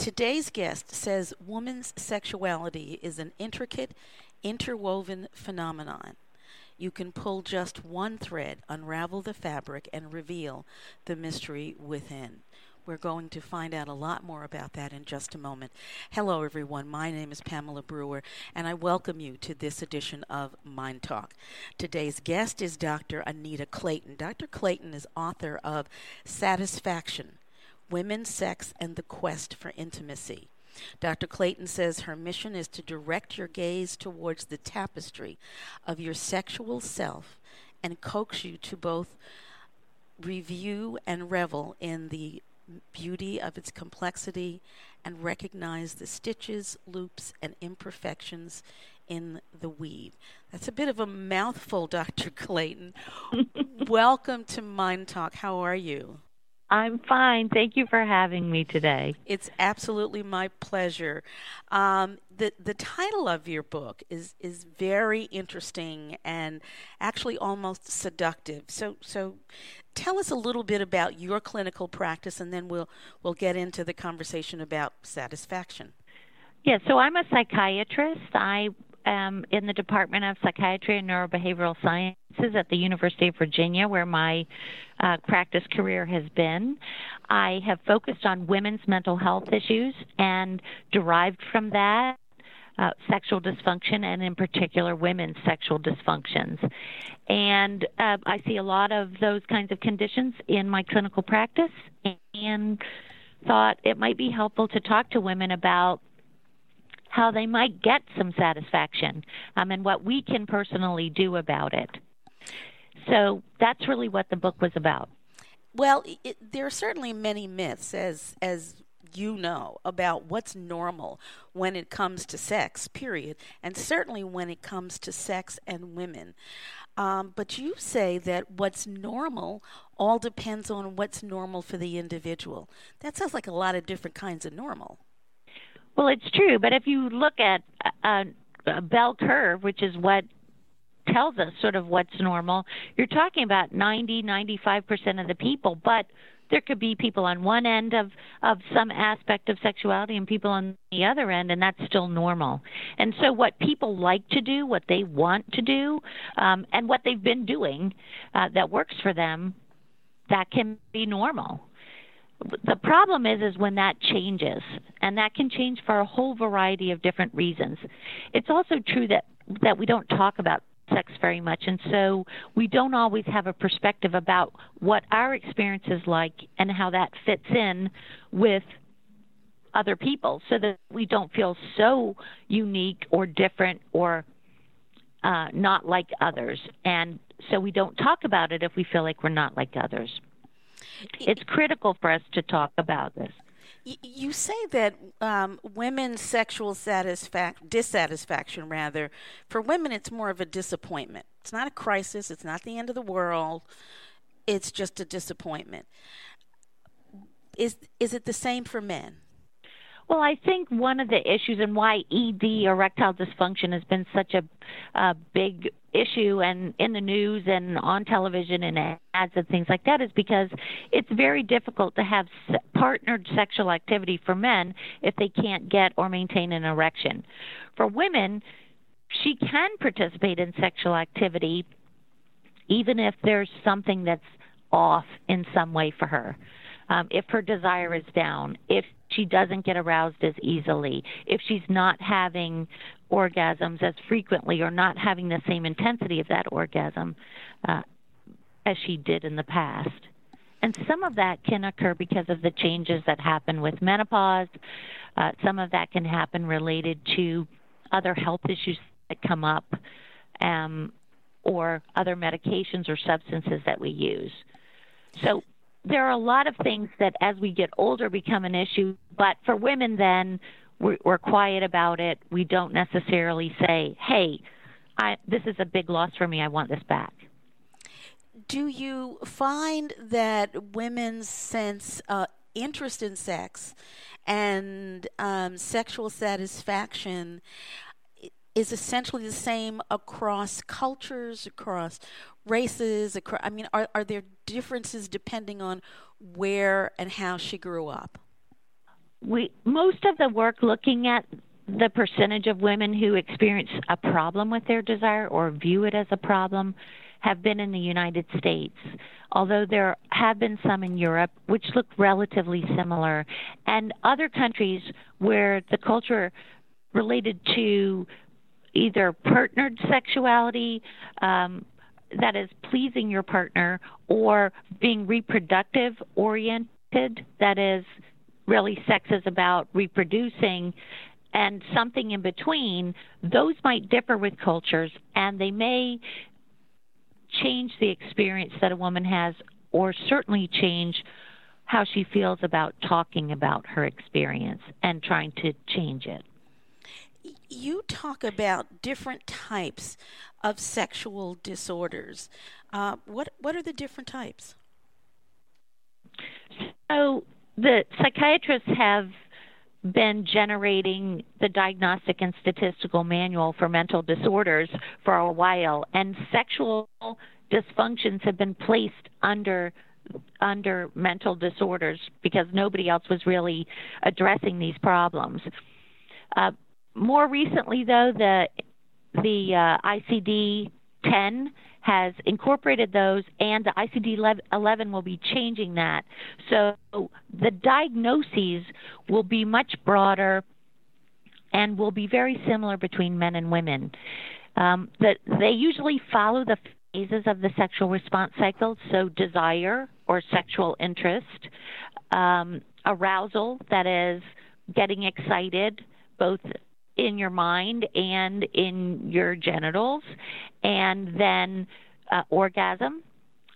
Today's guest says woman's sexuality is an intricate, interwoven phenomenon. You can pull just one thread, unravel the fabric, and reveal the mystery within. We're going to find out a lot more about that in just a moment. Hello, everyone. My name is Pamela Brewer, and I welcome you to this edition of MyNDTALK. Today's guest is Dr. Anita Clayton. Dr. Clayton is author of Satisfaction Women, Sex, and the Quest for Intimacy. Dr. Clayton says her mission is to direct your gaze towards the tapestry of your sexual self and coax you to both review and revel in the beauty of its complexity and recognize the stitches, loops, and imperfections in the weave. That's a bit of a mouthful, Dr. Clayton. Welcome to MyNDTALK. How are you? I'm fine. Thank you for having me today. It's absolutely my pleasure. Um, the the title of your book is is very interesting and actually almost seductive. So so tell us a little bit about your clinical practice and then we'll we'll get into the conversation about satisfaction. Yeah, so I'm a psychiatrist. I am in the Department of Psychiatry and Neurobehavioral Sciences at the University of Virginia, where my uh, practice career has been. I have focused on women's mental health issues and derived from that uh, sexual dysfunction and, in particular, women's sexual dysfunctions. And uh, I see a lot of those kinds of conditions in my clinical practice and thought it might be helpful to talk to women about how they might get some satisfaction um, and what we can personally do about it. So that's really what the book was about. Well, it, there are certainly many myths, as as you know, about what's normal when it comes to sex, period, and certainly when it comes to sex and women. Um, but you say that what's normal all depends on what's normal for the individual. That sounds like a lot of different kinds of normal. Well, it's true, but if you look at a, a bell curve, which is what tells us sort of what's normal, you're talking about 90, 95% of the people, but there could be people on one end of of some aspect of sexuality and people on the other end and that's still normal. And so what people like to do what they want to do um, and what they've been doing uh, that works for them that can be normal the problem is is when that changes and that can change for a whole variety of different reasons. It's also true that that we don't talk about sex very much and so we don't always have a perspective about what our experience is like and how that fits in with other people so that we don't feel so unique or different or uh, not like others. And so we don't talk about it if we feel like we're not like others it's critical for us to talk about this. You say that um, women's sexual satisfaction, dissatisfaction, rather, for women, it's more of a disappointment. It's not a crisis. It's not the end of the world. It's just a disappointment. Is is it the same for men? Well, I think one of the issues and why ED, erectile dysfunction, has been such a, a big issue and in the news and on television and ads and things like that is because it's very difficult to have partnered sexual activity for men if they can't get or maintain an erection. For women, she can participate in sexual activity even if there's something that's off in some way for her um, if her desire is down, if she doesn't get aroused as easily, if she's not having orgasms as frequently or not having the same intensity of that orgasm uh, as she did in the past. And some of that can occur because of the changes that happen with menopause. Uh, some of that can happen related to other health issues that come up um, or other medications or substances that we use. So there are a lot of things that as we get older become an issue, but for women, then we're, we're quiet about it. We don't necessarily say, hey, I, this is a big loss for me. I want this back. Do you find that women's sense uh, interest in sex and um, sexual satisfaction is essentially the same across cultures, across races. Across, I mean, are are there differences depending on where and how she grew up? We most of the work looking at the percentage of women who experience a problem with their desire or view it as a problem have been in the United States, although there have been some in Europe which look relatively similar, and other countries where the culture related to either partnered sexuality, um, that is pleasing your partner, or being reproductive oriented, that is really sex is about reproducing and something in between, those might differ with cultures and they may change the experience that a woman has, or certainly change how she feels about talking about her experience and trying to change it. You talk about different types of sexual disorders. Uh, what what are the different types? So the psychiatrists have been generating the diagnostic and statistical manual for mental disorders for a while, and sexual dysfunctions have been placed under under mental disorders because nobody else was really addressing these problems. Uh, more recently, though, the the uh, ICD 10 has incorporated those, and the ICD 11 will be changing that. So the diagnoses will be much broader and will be very similar between men and women. Um, that they usually follow the phases of the sexual response cycle, so desire or sexual interest, um, arousal, that is getting excited, both in your mind and in your genitals, and then uh, orgasm,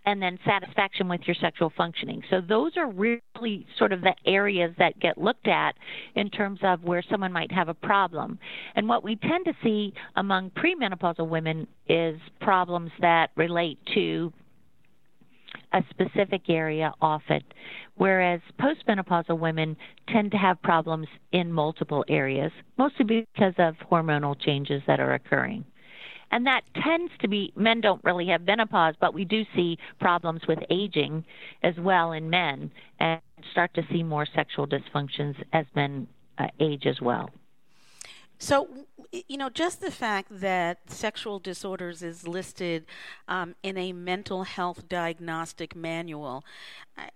and then satisfaction with your sexual functioning. So those are really sort of the areas that get looked at in terms of where someone might have a problem. And what we tend to see among premenopausal women is problems that relate to a specific area often, whereas postmenopausal women tend to have problems in multiple areas, mostly because of hormonal changes that are occurring. And that tends to be, men don't really have menopause, but we do see problems with aging as well in men and start to see more sexual dysfunctions as men uh, age as well. So, you know, just the fact that sexual disorders is listed um, in a mental health diagnostic manual, I,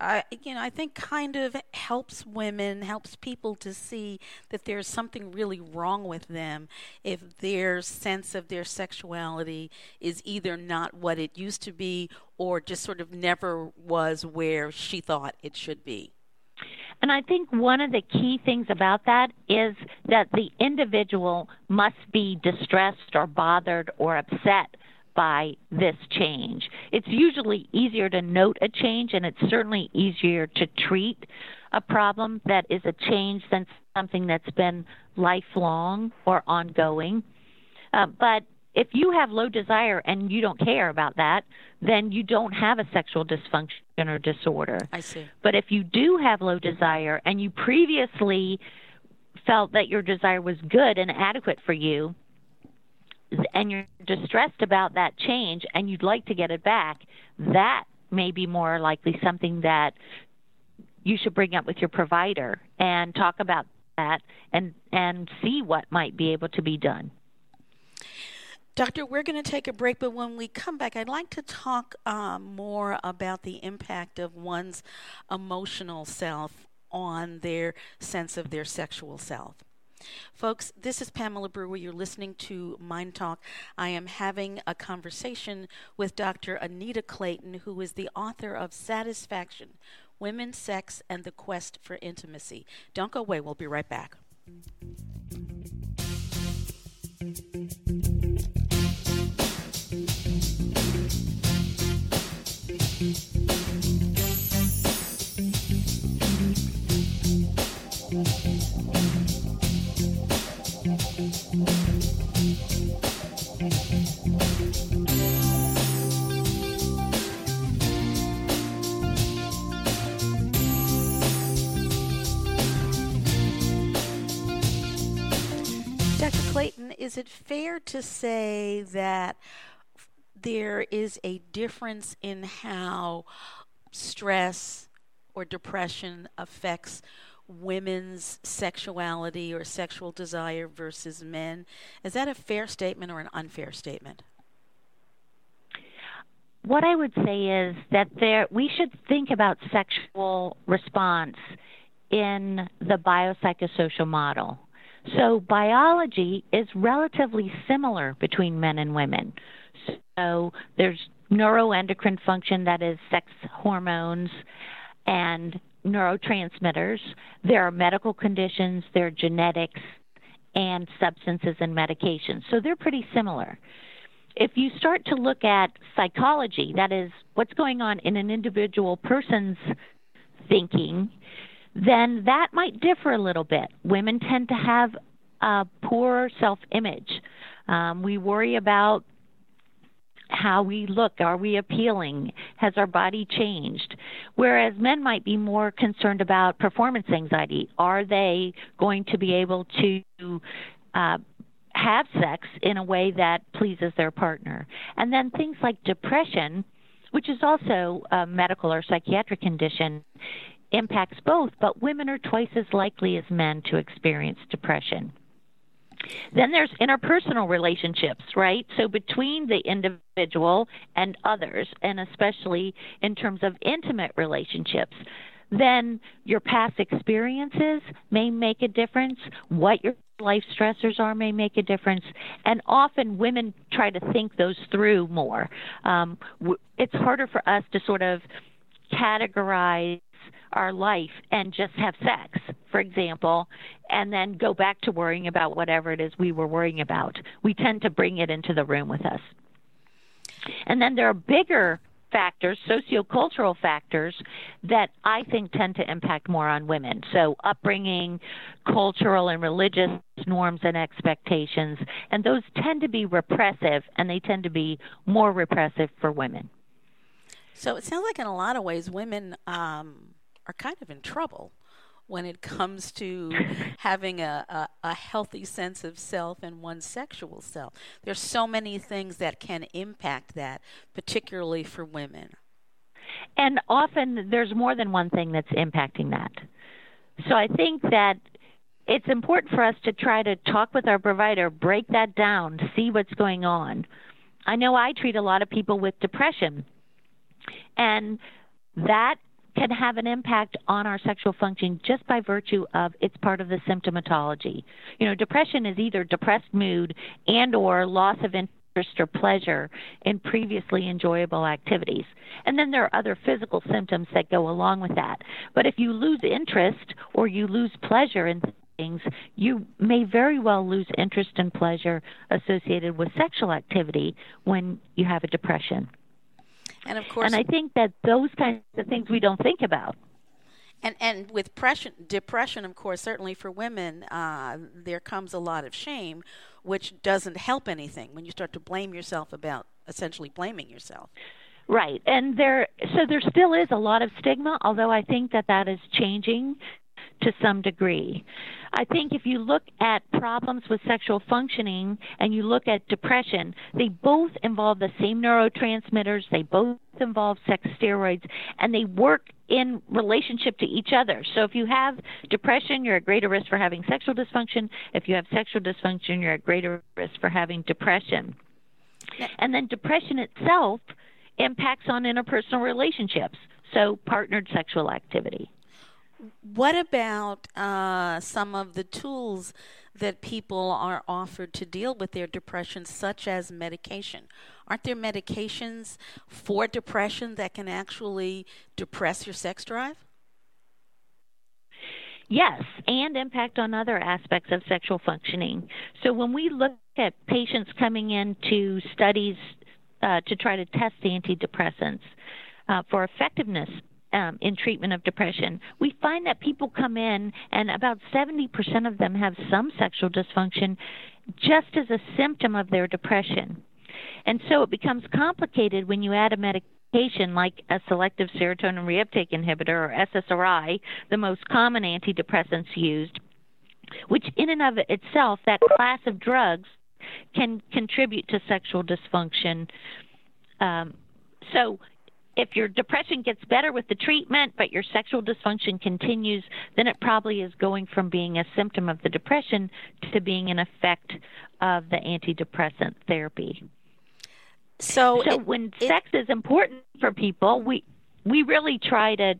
I, you know, I think kind of helps women, helps people to see that there's something really wrong with them if their sense of their sexuality is either not what it used to be or just sort of never was where she thought it should be. And I think one of the key things about that is that the individual must be distressed or bothered or upset by this change. It's usually easier to note a change, and it's certainly easier to treat a problem that is a change than something that's been lifelong or ongoing. Uh, but if you have low desire and you don't care about that, then you don't have a sexual dysfunction or disorder. I see. But if you do have low desire and you previously felt that your desire was good and adequate for you, and you're distressed about that change and you'd like to get it back, that may be more likely something that you should bring up with your provider and talk about that and and see what might be able to be done. Doctor, we're going to take a break, but when we come back, I'd like to talk uh, more about the impact of one's emotional self on their sense of their sexual self. Folks, this is Pamela Brewer. You're listening to MyNDTALK. I am having a conversation with Dr. Anita Clayton, who is the author of Satisfaction Women, Sex, and the Quest for Intimacy. Don't go away. We'll be right back. Dr. Clayton, is it fair to say that there is a difference in how stress or depression affects women's sexuality or sexual desire versus men? Is that a fair statement or an unfair statement? What I would say is that there we should think about sexual response in the biopsychosocial model. So biology is relatively similar between men and women. So there's neuroendocrine function that is sex hormones and neurotransmitters. There are medical conditions, there are genetics and substances and medications. So they're pretty similar. If you start to look at psychology, that is what's going on in an individual person's thinking, then that might differ a little bit. Women tend to have a poor self image. Um, we worry about how we look. Are we appealing? Has our body changed? Whereas men might be more concerned about performance anxiety. Are they going to be able to uh, have sex in a way that pleases their partner? And then things like depression, which is also a medical or psychiatric condition, impacts both, but women are twice as likely as men to experience depression. Then there's interpersonal relationships, right? So between the individual and others, and especially in terms of intimate relationships, then your past experiences may make a difference. What your life stressors are may make a difference. And often women try to think those through more. Um, it's harder for us to sort of categorize our life and just have sex, for example, and then go back to worrying about whatever it is we were worrying about. We tend to bring it into the room with us. And then there are bigger factors, sociocultural factors, that I think tend to impact more on women. So, upbringing, cultural and religious norms and expectations, and those tend to be repressive, and they tend to be more repressive for women. So, it sounds like in a lot of ways, women um, are kind of in trouble when it comes to having a, a, a, healthy sense of self and one's sexual self. There's so many things that can impact that, particularly for women. And often there's more than one thing that's impacting that. So I think that it's important for us to try to talk with our provider, break that down, see what's going on. I know I treat a lot of people with depression. And that can have an impact on our sexual function just by virtue of it's part of the symptomatology. You know, depression is either depressed mood and or loss of interest or pleasure in previously enjoyable activities. And then there are other physical symptoms that go along with that. But if you lose interest or you lose pleasure in things, you may very well lose interest and pleasure associated with sexual activity when you have a depression. And of course, and I think that those kinds of things we don't think about. And and with depression, depression, of course, certainly for women, uh, there comes a lot of shame, which doesn't help anything when you start to blame yourself about essentially blaming yourself. Right, and there so there still is a lot of stigma, although I think that that is changing to some degree. I think if you look at problems with sexual functioning and you look at depression, they both involve the same neurotransmitters, they both involve sex steroids, and they work in relationship to each other. So if you have depression, you're at greater risk for having sexual dysfunction. If you have sexual dysfunction, you're at greater risk for having depression. And then depression itself impacts on interpersonal relationships, so partnered sexual activity. What about uh, some of the tools that people are offered to deal with their depression, such as medication? Aren't there medications for depression that can actually depress your sex drive? Yes, and impact on other aspects of sexual functioning. So when we look at patients coming into studies uh, to try to test antidepressants uh, for effectiveness um, in treatment of depression, we find that people come in and about 70% of them have some sexual dysfunction just as a symptom of their depression. And so it becomes complicated when you add a medication like a selective serotonin reuptake inhibitor or SSRI, the most common antidepressants used, which in and of itself, that class of drugs can contribute to sexual dysfunction. Um, so if your depression gets better with the treatment, but your sexual dysfunction continues, then it probably is going from being a symptom of the depression to being an effect of the antidepressant therapy. So, so it, when it, sex is important for people, we we really try to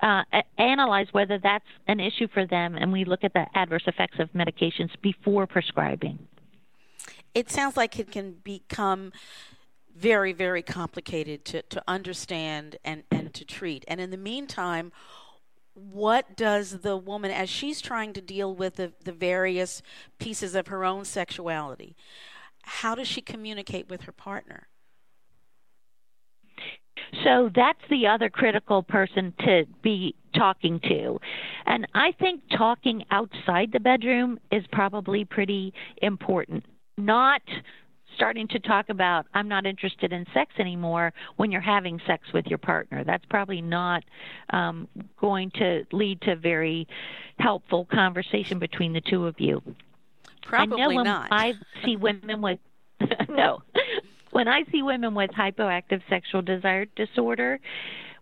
uh, analyze whether that's an issue for them, and we look at the adverse effects of medications before prescribing. It sounds like it can become very, very complicated to, to understand and, and to treat. And in the meantime, what does the woman, as she's trying to deal with the, the various pieces of her own sexuality, how does she communicate with her partner? So that's the other critical person to be talking to. And I think talking outside the bedroom is probably pretty important. Not starting to talk about I'm not interested in sex anymore when you're having sex with your partner. That's probably not um, going to lead to very helpful conversation between the two of you. Probably I know not. I see women with no, when I see women with hypoactive sexual desire disorder,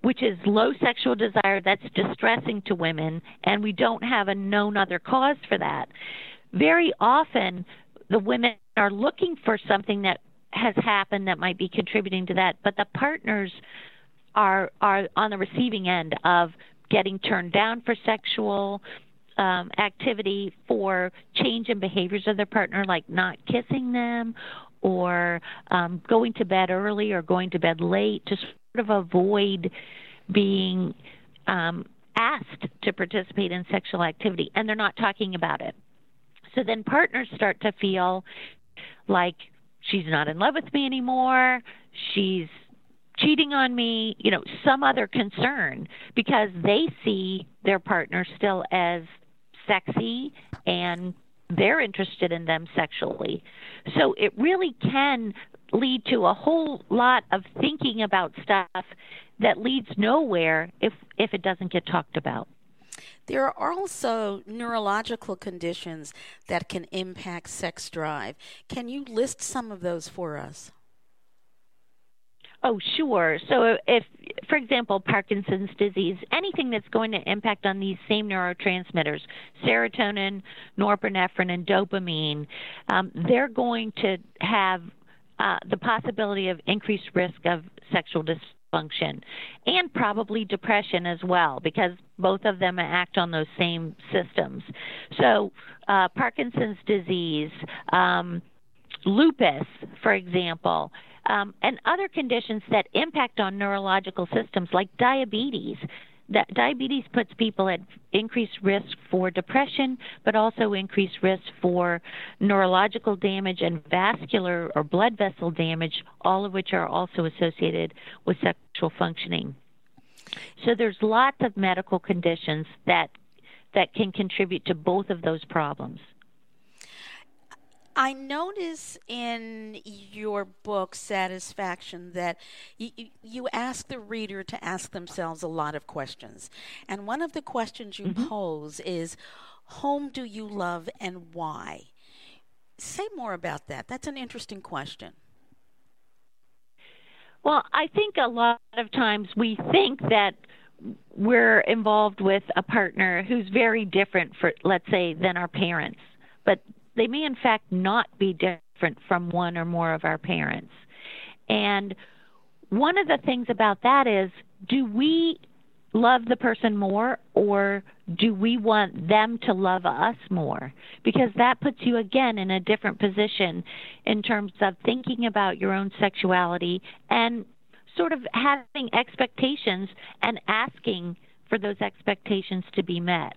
which is low sexual desire that's distressing to women, and we don't have a known other cause for that. Very often, the women are looking for something that has happened that might be contributing to that, but the partners are are on the receiving end of getting turned down for sexual um, activity, for change in behaviors of their partner, like not kissing them or um, going to bed early or going to bed late to sort of avoid being um, asked to participate in sexual activity, and they're not talking about it. So then partners start to feel like she's not in love with me anymore, she's cheating on me, you know, some other concern because they see their partner still as sexy and they're interested in them sexually. So it really can lead to a whole lot of thinking about stuff that leads nowhere if if it doesn't get talked about. There are also neurological conditions that can impact sex drive. Can you list some of those for us? Oh, sure. So, if, for example, Parkinson's disease, anything that's going to impact on these same neurotransmitters, serotonin, norepinephrine, and dopamine, um, they're going to have uh, the possibility of increased risk of sexual dysfunction and probably depression as well, because both of them act on those same systems. So, uh, Parkinson's disease, um, lupus, for example, um, and other conditions that impact on neurological systems like diabetes. That diabetes puts people at increased risk for depression, but also increased risk for neurological damage and vascular or blood vessel damage, all of which are also associated with sexual functioning. So there's lots of medical conditions that that can contribute to both of those problems. I notice in your book, Satisfaction, that you, you ask the reader to ask themselves a lot of questions. And one of the questions you mm-hmm. pose is Whom do you love and why? Say more about that. That's an interesting question. Well, I think a lot of times we think that we're involved with a partner who's very different for let's say than our parents but they may in fact not be different from one or more of our parents. And one of the things about that is do we love the person more or do we want them to love us more? Because that puts you again in a different position in terms of thinking about your own sexuality and sort of having expectations and asking for those expectations to be met.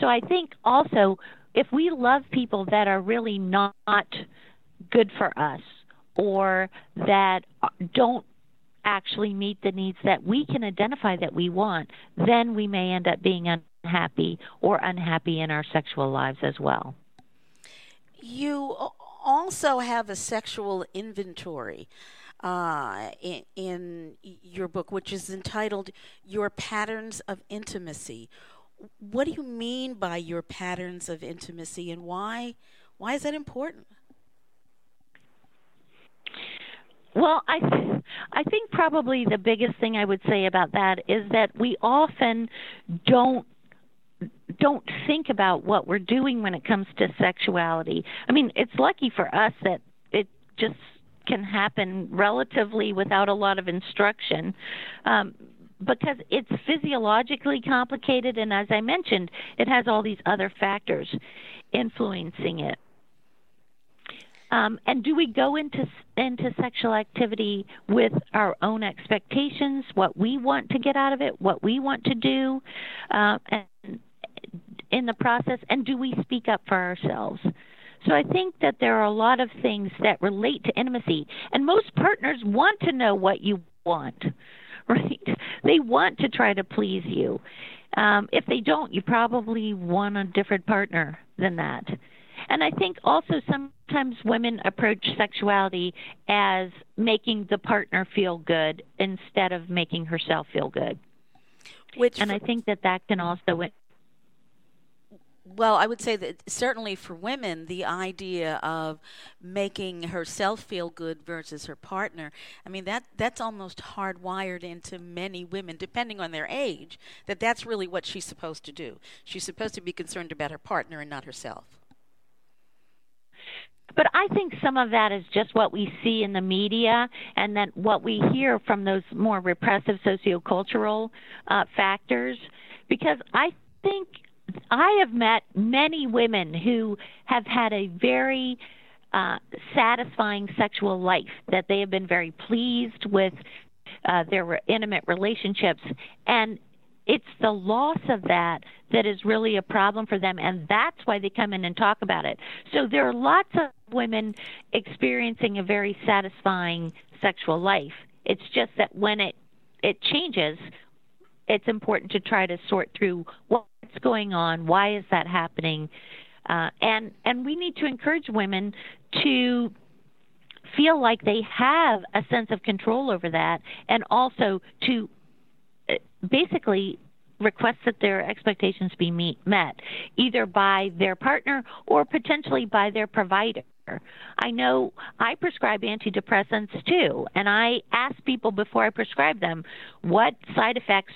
So I think also if we love people that are really not good for us or that don't actually meet the needs that we can identify that we want, then we may end up being unhappy or unhappy in our sexual lives as well. You also have a sexual inventory uh, in, in your book, which is entitled Your Patterns of Intimacy. What do you mean by your patterns of intimacy and why, why is that important? Well, I th- I think probably the biggest thing I would say about that is that we often don't don't think about what we're doing when it comes to sexuality. I mean, it's lucky for us that it just can happen relatively without a lot of instruction. Um, because it's physiologically complicated, and as I mentioned, it has all these other factors influencing it. Um, and do we go into into sexual activity with our own expectations, what we want to get out of it, what we want to do, uh, and in the process, and do we speak up for ourselves? So I think that there are a lot of things that relate to intimacy, and most partners want to know what you want, right? They want to try to please you. Um, if they don't, you probably want a different partner than that. And I think also sometimes women approach sexuality as making the partner feel good instead of making herself feel good. Which and I think that that can also well, I would say that certainly for women, the idea of making herself feel good versus her partner, I mean that that's almost hardwired into many women, depending on their age, that that's really what she's supposed to do. She's supposed to be concerned about her partner and not herself. But I think some of that is just what we see in the media, and then what we hear from those more repressive sociocultural uh, factors. Because I think I have met many women who have had a very uh, satisfying sexual life, that they have been very pleased with uh, their intimate relationships. And it's the loss of that that is really a problem for them, and that's why they come in and talk about it. So there are lots of women experiencing a very satisfying sexual life. It's just that when it it changes, it's important to try to sort through what's going on, why is that happening, uh, and and we need to encourage women to feel like they have a sense of control over that, and also to uh, basically request that their expectations be meet, met, either by their partner or potentially by their provider. I know I prescribe antidepressants too, and I ask people before I prescribe them what side effects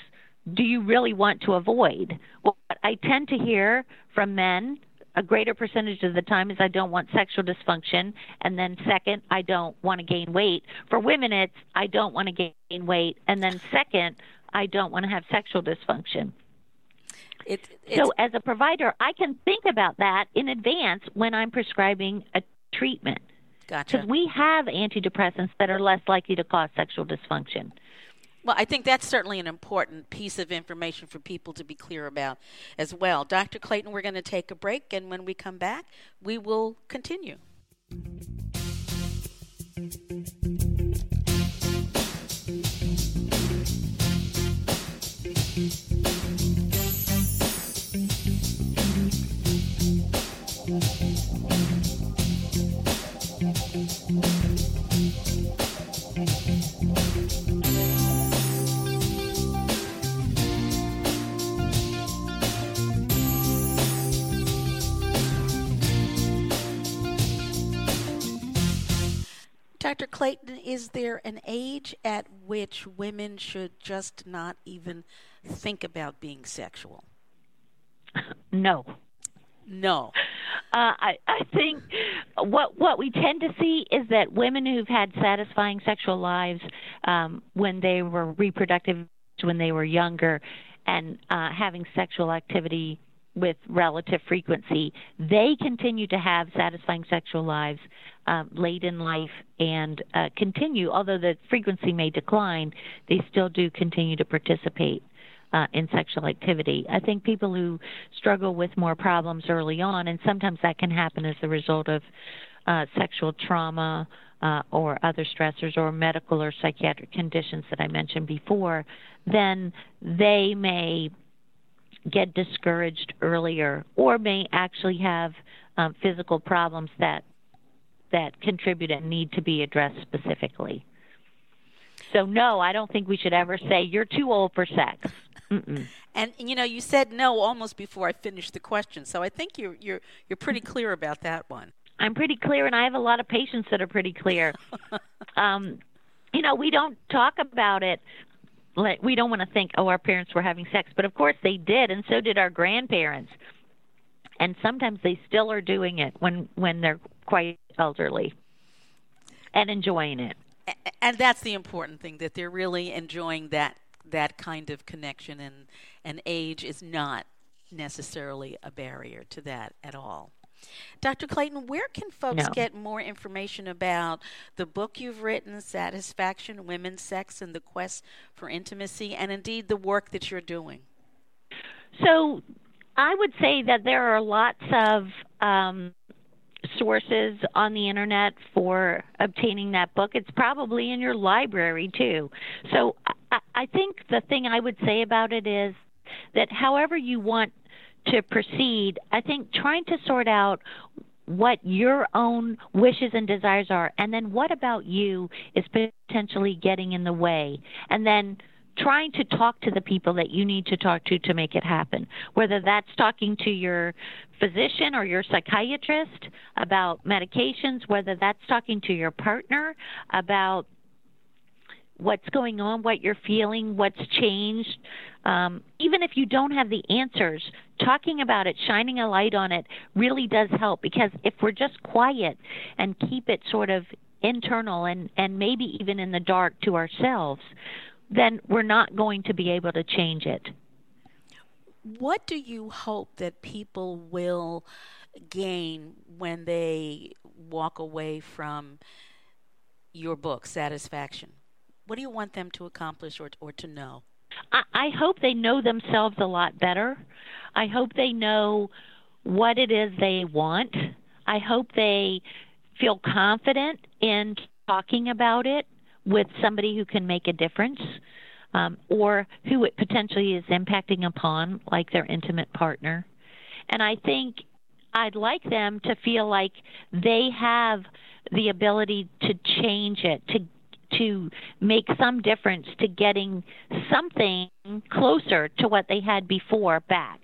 do you really want to avoid? What I tend to hear from men a greater percentage of the time is I don't want sexual dysfunction, and then second, I don't want to gain weight. For women, it's I don't want to gain weight, and then second, I don't want to have sexual dysfunction. It, so, as a provider, I can think about that in advance when I'm prescribing a treatment. Gotcha. Because we have antidepressants that are less likely to cause sexual dysfunction. Well, I think that's certainly an important piece of information for people to be clear about as well. Dr. Clayton, we're going to take a break, and when we come back, we will continue. Clayton, is there an age at which women should just not even think about being sexual? No. No. Uh, I, I think what what we tend to see is that women who've had satisfying sexual lives um, when they were reproductive, when they were younger, and uh, having sexual activity with relative frequency, they continue to have satisfying sexual lives um, late in life and uh, continue, although the frequency may decline, they still do continue to participate. Uh, in sexual activity. I think people who struggle with more problems early on, and sometimes that can happen as a result of uh, sexual trauma uh, or other stressors or medical or psychiatric conditions that I mentioned before, then they may get discouraged earlier or may actually have um, physical problems that that contribute and need to be addressed specifically. So no, I don't think we should ever say you're too old for sex. Mm-mm. And you know, you said no almost before I finished the question, so I think you're you're you're pretty clear about that one. I'm pretty clear, and I have a lot of patients that are pretty clear. um, you know, we don't talk about it. Like we don't want to think, oh, our parents were having sex, but of course they did, and so did our grandparents. And sometimes they still are doing it when when they're quite elderly and enjoying it. And that's the important thing that they're really enjoying that that kind of connection and and age is not necessarily a barrier to that at all. Dr. Clayton, where can folks No. get more information about the book you've written, Satisfaction, Women's Sex, and the Quest for Intimacy, and indeed the work that you're doing? So I would say that there are lots of um, sources on the internet for obtaining that book. It's probably in your library too. So I, I think the thing I would say about it is that however you want to proceed, I think trying to sort out what your own wishes and desires are, and then what about you is potentially getting in the way, and then trying to talk to the people that you need to talk to to make it happen. Whether that's talking to your physician or your psychiatrist about medications, whether that's talking to your partner about what's going on, what you're feeling, what's changed. Um, even if you don't have the answers, talking about it, shining a light on it really does help because if we're just quiet and keep it sort of internal and, and maybe even in the dark to ourselves, then we're not going to be able to change it. What do you hope that people will gain when they walk away from your book, Satisfaction? What do you want them to accomplish or, or to know? I, hope they know themselves a lot better. I hope they know what it is they want. I hope they feel confident in talking about it with somebody who can make a difference um, or who it potentially is impacting upon, like their intimate partner. And I think I'd like them to feel like they have the ability to change it, to to make some difference to getting something closer to what they had before back.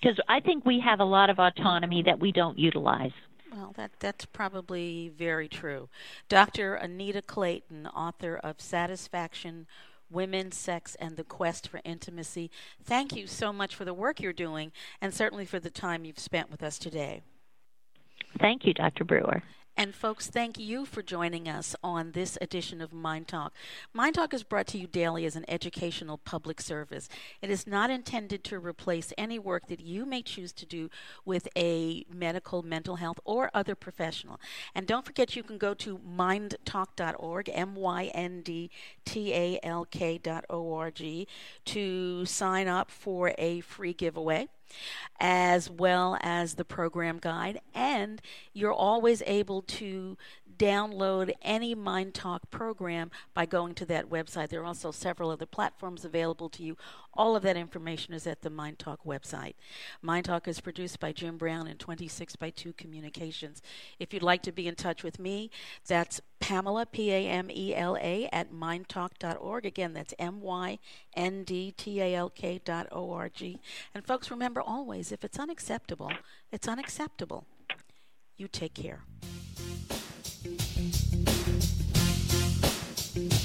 Because I think we have a lot of autonomy that we don't utilize. Well, that that's probably very true. Dr. Anita Clayton, author of Satisfaction, Women, Sex, and the Quest for Intimacy. Thank you so much for the work you're doing and certainly for the time you've spent with us today. Thank you, Dr. Brewer. And folks, thank you for joining us on this edition of MyNDTALK. Mind Talk is brought to you daily as an educational public service. It is not intended to replace any work that you may choose to do with a medical, mental health, or other professional. And don't forget you can go to myndtalk.org, M Y N D T A L K.org, to sign up for a free giveaway as well as the program guide. And you're always able to download any MyNDTALK program by going to that website. There are also several other platforms available to you. All of that information is at the MyNDTALK website. MyNDTALK is produced by Jim Brown and 26 by 2 Communications. If you'd like to be in touch with me, that's Pamela, P A M E L A, at myndtalk.org. Again, that's M Y N D T A L K dot O R G. And folks, remember always if it's unacceptable, it's unacceptable. You take care.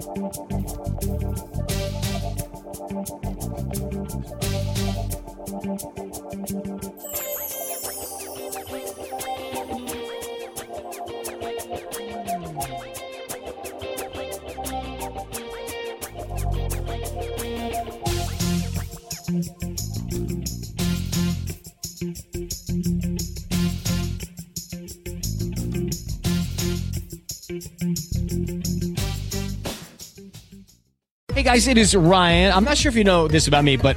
Thank you. Guys, it is Ryan. I'm not sure if you know this about me, but